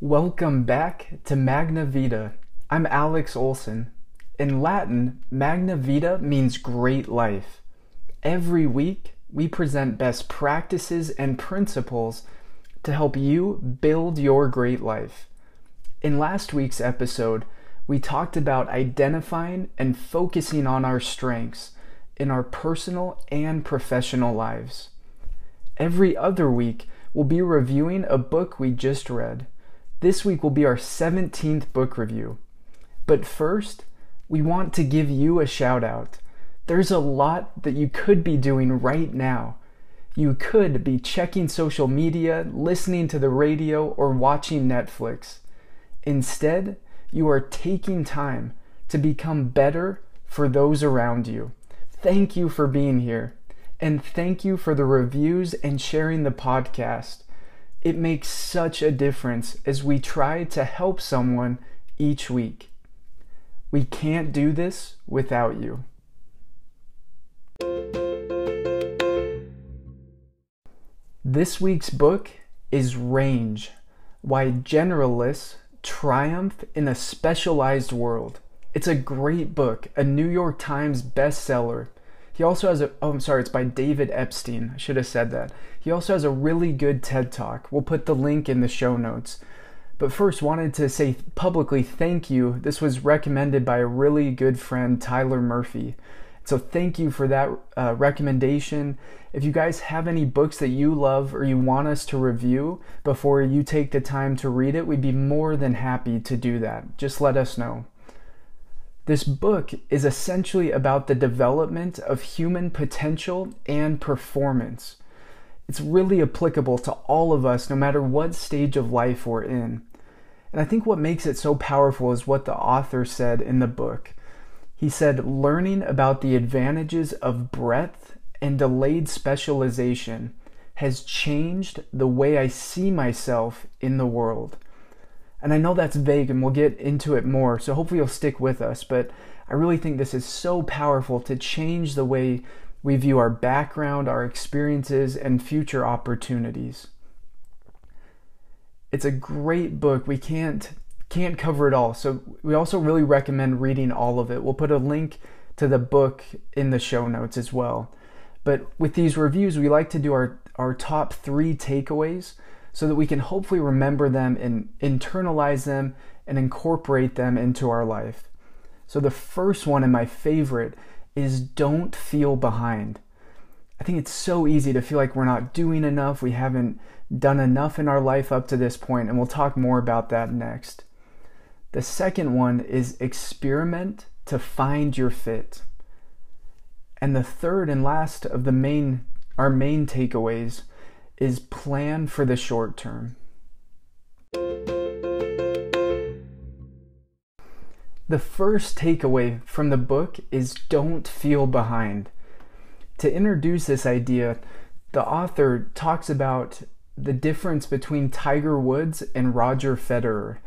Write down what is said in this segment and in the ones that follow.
Welcome back to Magna Vita. I'm Alex Olson. In Latin, Magna Vita means great life. Every week, we present best practices and principles to help you build your great life. In last week's episode, we talked about identifying and focusing on our strengths in our personal and professional lives. Every other week, we'll be reviewing a book we just read. This week will be our 17th book review. But first, we want to give you a shout out. There's a lot that you could be doing right now. You could be checking social media, listening to the radio, or watching Netflix. Instead, you are taking time to become better for those around you. Thank you for being here. And thank you for the reviews and sharing the podcast. It makes such a difference as we try to help someone each week. We can't do this without you. This week's book is Range Why Generalists Triumph in a Specialized World. It's a great book, a New York Times bestseller. He also has a, oh, I'm sorry, it's by David Epstein. I should have said that. He also has a really good TED Talk. We'll put the link in the show notes. But first, wanted to say publicly thank you. This was recommended by a really good friend, Tyler Murphy. So thank you for that uh, recommendation. If you guys have any books that you love or you want us to review before you take the time to read it, we'd be more than happy to do that. Just let us know. This book is essentially about the development of human potential and performance. It's really applicable to all of us, no matter what stage of life we're in. And I think what makes it so powerful is what the author said in the book. He said, learning about the advantages of breadth and delayed specialization has changed the way I see myself in the world. And I know that's vague and we'll get into it more, so hopefully you'll stick with us. But I really think this is so powerful to change the way we view our background, our experiences, and future opportunities. It's a great book. We can't can't cover it all. So we also really recommend reading all of it. We'll put a link to the book in the show notes as well. But with these reviews, we like to do our, our top three takeaways so that we can hopefully remember them and internalize them and incorporate them into our life. So, the first one and my favorite is don't feel behind. I think it's so easy to feel like we're not doing enough, we haven't done enough in our life up to this point, and we'll talk more about that next. The second one is experiment to find your fit. And the third and last of the main our main takeaways is plan for the short term. The first takeaway from the book is don't feel behind. To introduce this idea, the author talks about the difference between Tiger Woods and Roger Federer.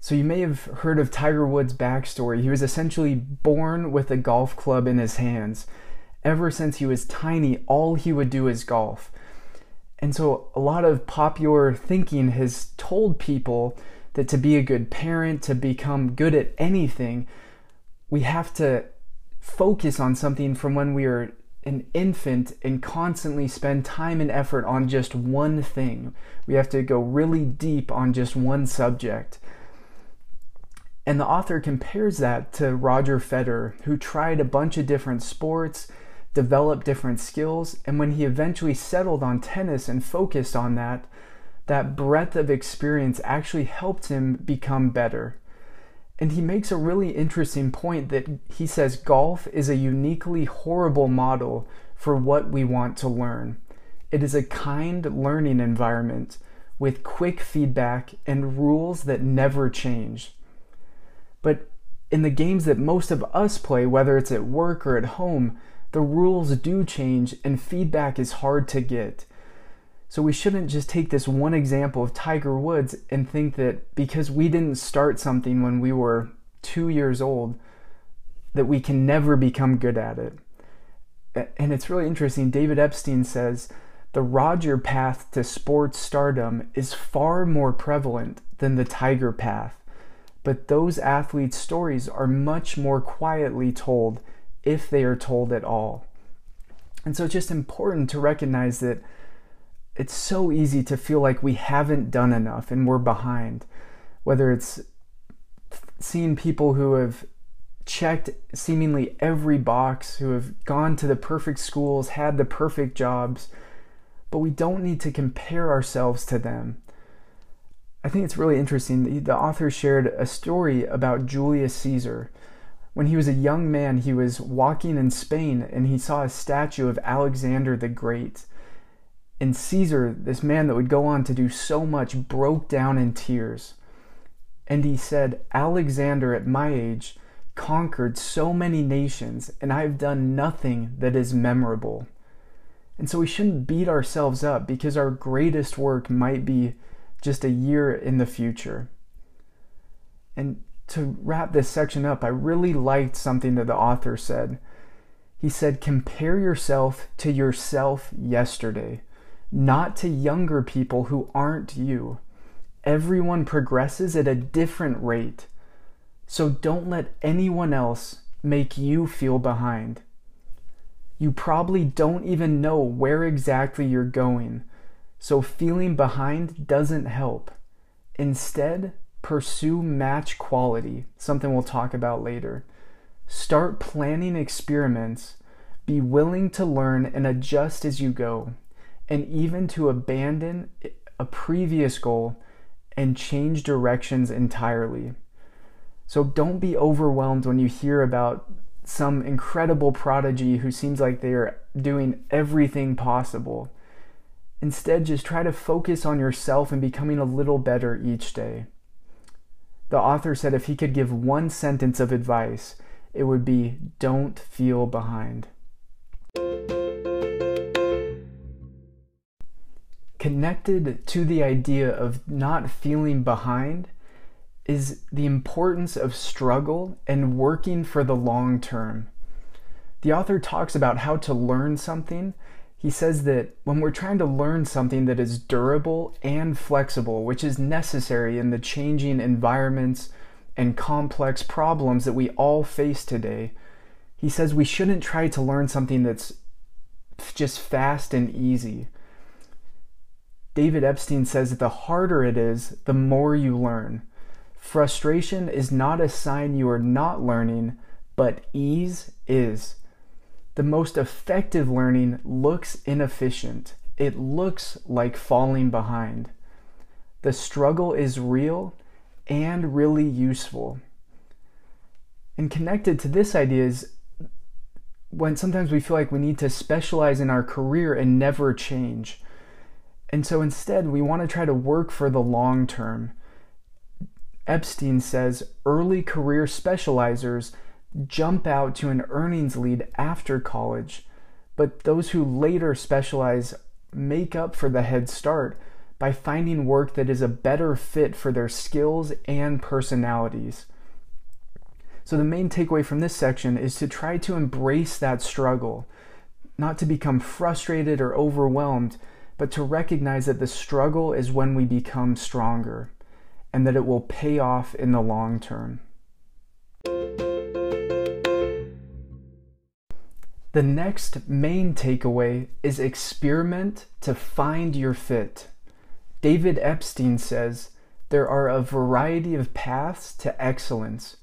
So, you may have heard of Tiger Woods' backstory. He was essentially born with a golf club in his hands. Ever since he was tiny, all he would do is golf. And so a lot of popular thinking has told people that to be a good parent, to become good at anything, we have to focus on something from when we are an infant and constantly spend time and effort on just one thing. We have to go really deep on just one subject. And the author compares that to Roger Federer, who tried a bunch of different sports develop different skills. And when he eventually settled on tennis and focused on that, that breadth of experience actually helped him become better. And he makes a really interesting point that he says golf is a uniquely horrible model for what we want to learn. It is a kind learning environment with quick feedback and rules that never change. But in the games that most of us play, whether it's at work or at home, the rules do change and feedback is hard to get. So we shouldn't just take this one example of Tiger Woods and think that because we didn't start something when we were two years old, that we can never become good at it. And it's really interesting. David Epstein says the Roger path to sports stardom is far more prevalent than the tiger path. But those athletes' stories are much more quietly told if they are told at all. And so it's just important to recognize that it's so easy to feel like we haven't done enough and we're behind. Whether it's seeing people who have checked seemingly every box, who have gone to the perfect schools, had the perfect jobs, but we don't need to compare ourselves to them. I think it's really interesting. The author shared a story about Julius Caesar. When he was a young man, he was walking in Spain and he saw a statue of Alexander the Great. And Caesar, this man that would go on to do so much, broke down in tears. And he said, Alexander, at my age, conquered so many nations, and I have done nothing that is memorable. And so we shouldn't beat ourselves up because our greatest work might be just a year in the future. And to wrap this section up, I really liked something that the author said. He said, Compare yourself to yourself yesterday, not to younger people who aren't you. Everyone progresses at a different rate. So don't let anyone else make you feel behind. You probably don't even know where exactly you're going, so feeling behind doesn't help. Instead, pursue match quality, something we'll talk about later. Start planning experiments, be willing to learn and adjust as you go, and even to abandon a previous goal and change directions entirely. So don't be overwhelmed when you hear about some incredible prodigy who seems like they are doing everything possible. Instead, just try to focus on yourself and becoming a little better each day. The author said if he could give one sentence of advice, it would be don't feel behind. Connected to the idea of not feeling behind is the importance of struggle and working for the long term. The author talks about how to learn something. He says that when we're trying to learn something that is durable and flexible, which is necessary in the changing environments and complex problems that we all face today, he says we shouldn't try to learn something that's just fast and easy. David Epstein says that the harder it is, the more you learn. Frustration is not a sign you are not learning, but ease is. The most effective learning looks inefficient. It looks like falling behind. The struggle is real and really useful. And connected to this idea is when sometimes we feel like we need to specialize in our career and never change. And so instead, we want to try to work for the long term. Epstein says early career specializers jump out to an earnings lead after college, but those who later specialize make up for the head start by finding work that is a better fit for their skills and personalities. So, the main takeaway from this section is to try to embrace that struggle, not to become frustrated or overwhelmed, but to recognize that the struggle is when we become stronger and that it will pay off in the long term. The next main takeaway is experiment to find your fit. David Epstein says there are a variety of paths to excellence,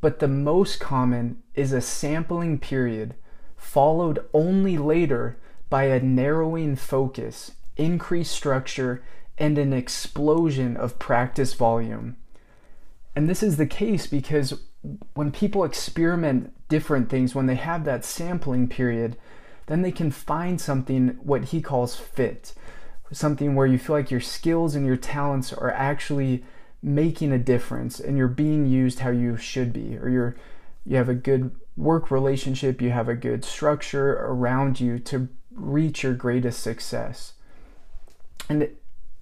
but the most common is a sampling period followed only later by a narrowing focus, increased structure, and an explosion of practice volume. And this is the case because when people experiment different things, when they have that sampling period, then they can find something what he calls fit. Something where you feel like your skills and your talents are actually making a difference and you're being used how you should be, or you're you have a good work relationship, you have a good structure around you to reach your greatest success. And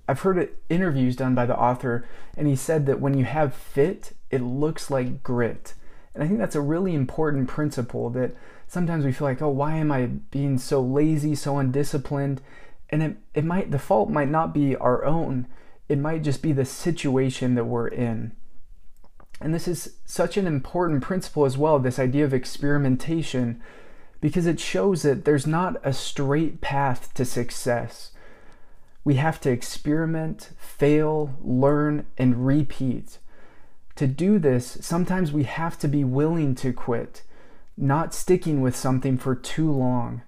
I've heard interviews done by the author, and he said that when you have fit, it looks like grit. And I think that's a really important principle that sometimes we feel like, oh, why am I being so lazy, so undisciplined? And it, it might, the fault might not be our own. it might just be the situation that we're in. And this is such an important principle as well, this idea of experimentation, because it shows that there's not a straight path to success. We have to experiment, fail, learn, and repeat. To do this, sometimes we have to be willing to quit, not sticking with something for too long.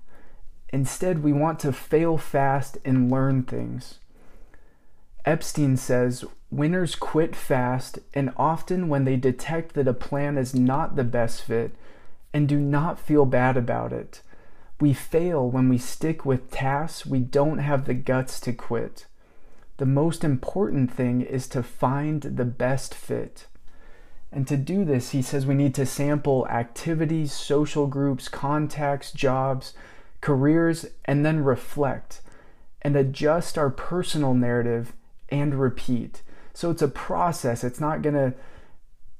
Instead, we want to fail fast and learn things. Epstein says winners quit fast and often when they detect that a plan is not the best fit and do not feel bad about it. We fail when we stick with tasks we don't have the guts to quit. The most important thing is to find the best fit. And to do this, he says we need to sample activities, social groups, contacts, jobs, careers, and then reflect and adjust our personal narrative and repeat. So it's a process. It's not going to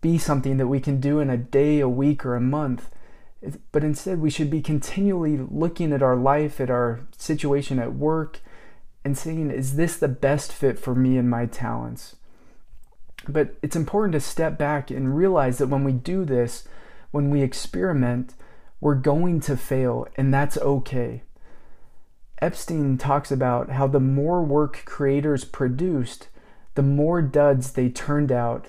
be something that we can do in a day, a week, or a month. But instead, we should be continually looking at our life, at our situation at work, and saying, is this the best fit for me and my talents? But it's important to step back and realize that when we do this, when we experiment, we're going to fail, and that's okay. Epstein talks about how the more work creators produced, the more duds they turned out.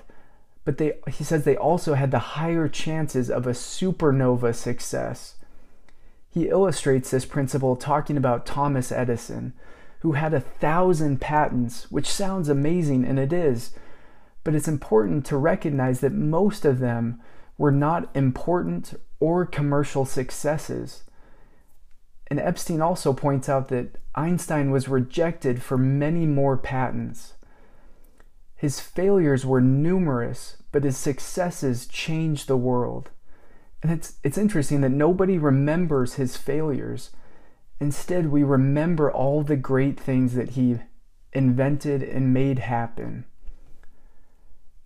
But they, he says they also had the higher chances of a supernova success. He illustrates this principle talking about Thomas Edison, who had a thousand patents, which sounds amazing, and it is. But it's important to recognize that most of them were not important or commercial successes. And Epstein also points out that Einstein was rejected for many more patents. His failures were numerous, but his successes changed the world. And it's, it's interesting that nobody remembers his failures. Instead, we remember all the great things that he invented and made happen.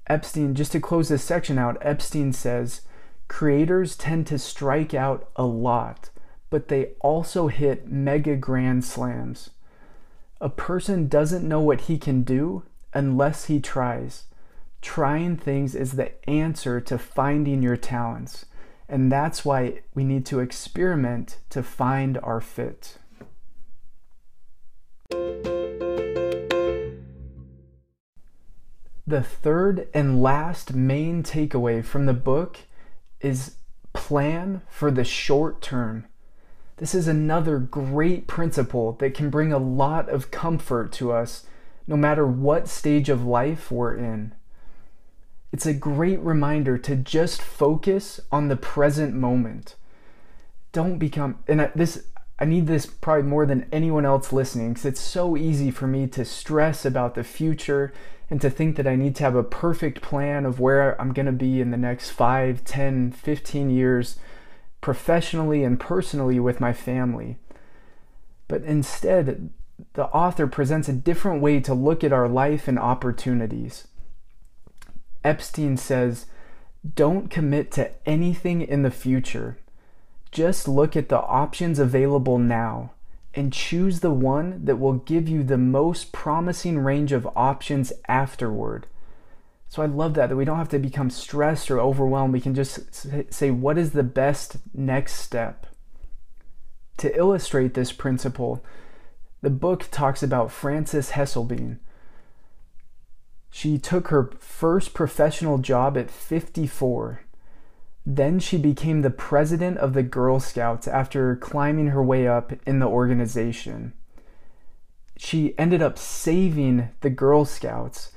Epstein, just to close this section out, Epstein says creators tend to strike out a lot but they also hit mega grand slams. A person doesn't know what he can do unless he tries. Trying things is the answer to finding your talents, and that's why we need to experiment to find our fit. The third and last main takeaway from the book is plan for the short term this is another great principle that can bring a lot of comfort to us no matter what stage of life we're in. It's a great reminder to just focus on the present moment. Don't become, and this, I need this probably more than anyone else listening because it's so easy for me to stress about the future and to think that I need to have a perfect plan of where I'm going to be in the next 5, 10, 15 years professionally and personally with my family. But instead, the author presents a different way to look at our life and opportunities. Epstein says, Don't commit to anything in the future. Just look at the options available now and choose the one that will give you the most promising range of options afterward. So I love that that we don't have to become stressed or overwhelmed. We can just say what is the best next step. To illustrate this principle, the book talks about Frances Hesselbein. She took her first professional job at 54. Then she became the president of the Girl Scouts after climbing her way up in the organization. She ended up saving the Girl Scouts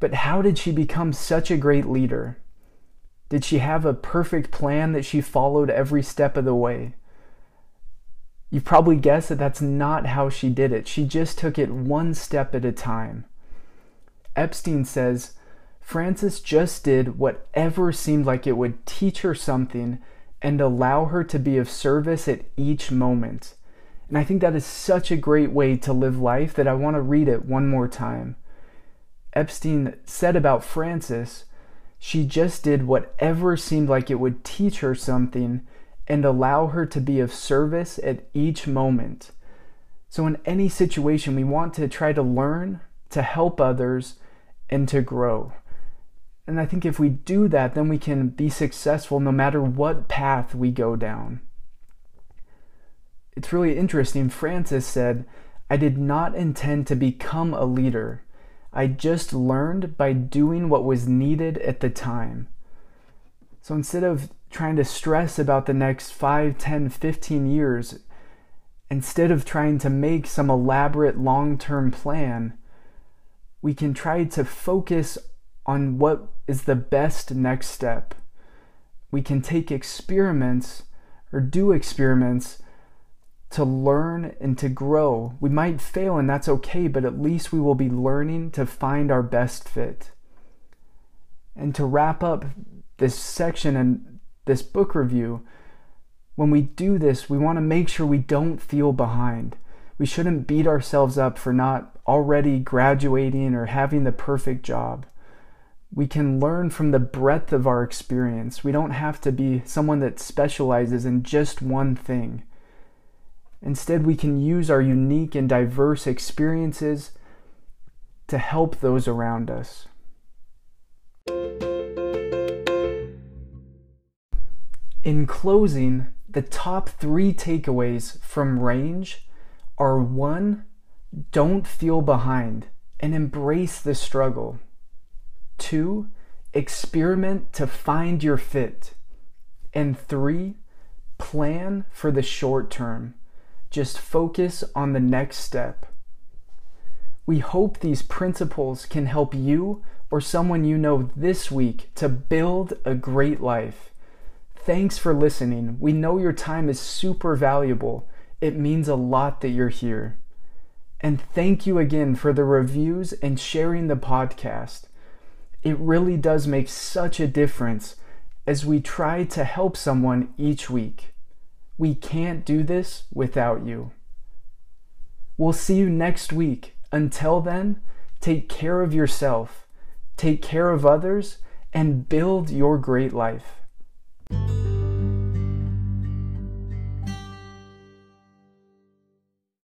but how did she become such a great leader? Did she have a perfect plan that she followed every step of the way? You've probably guessed that that's not how she did it. She just took it one step at a time. Epstein says Frances just did whatever seemed like it would teach her something and allow her to be of service at each moment. And I think that is such a great way to live life that I want to read it one more time. Epstein said about Frances, she just did whatever seemed like it would teach her something and allow her to be of service at each moment. So, in any situation, we want to try to learn to help others, and to grow. And I think if we do that, then we can be successful no matter what path we go down. It's really interesting. Frances said, I did not intend to become a leader. I just learned by doing what was needed at the time. So instead of trying to stress about the next 5, 10, 15 years, instead of trying to make some elaborate long term plan, we can try to focus on what is the best next step. We can take experiments or do experiments to learn and to grow. We might fail, and that's okay, but at least we will be learning to find our best fit. And to wrap up this section and this book review, when we do this, we want to make sure we don't feel behind. We shouldn't beat ourselves up for not already graduating or having the perfect job we can learn from the breadth of our experience. We don't have to be someone that specializes in just one thing. Instead, we can use our unique and diverse experiences to help those around us. In closing, the top three takeaways from Range are one, don't feel behind and embrace the struggle. Two, experiment to find your fit. And three, plan for the short term. Just focus on the next step. We hope these principles can help you or someone you know this week to build a great life. Thanks for listening. We know your time is super valuable. It means a lot that you're here. And thank you again for the reviews and sharing the podcast. It really does make such a difference as we try to help someone each week. We can't do this without you. We'll see you next week. Until then, take care of yourself, take care of others, and build your great life.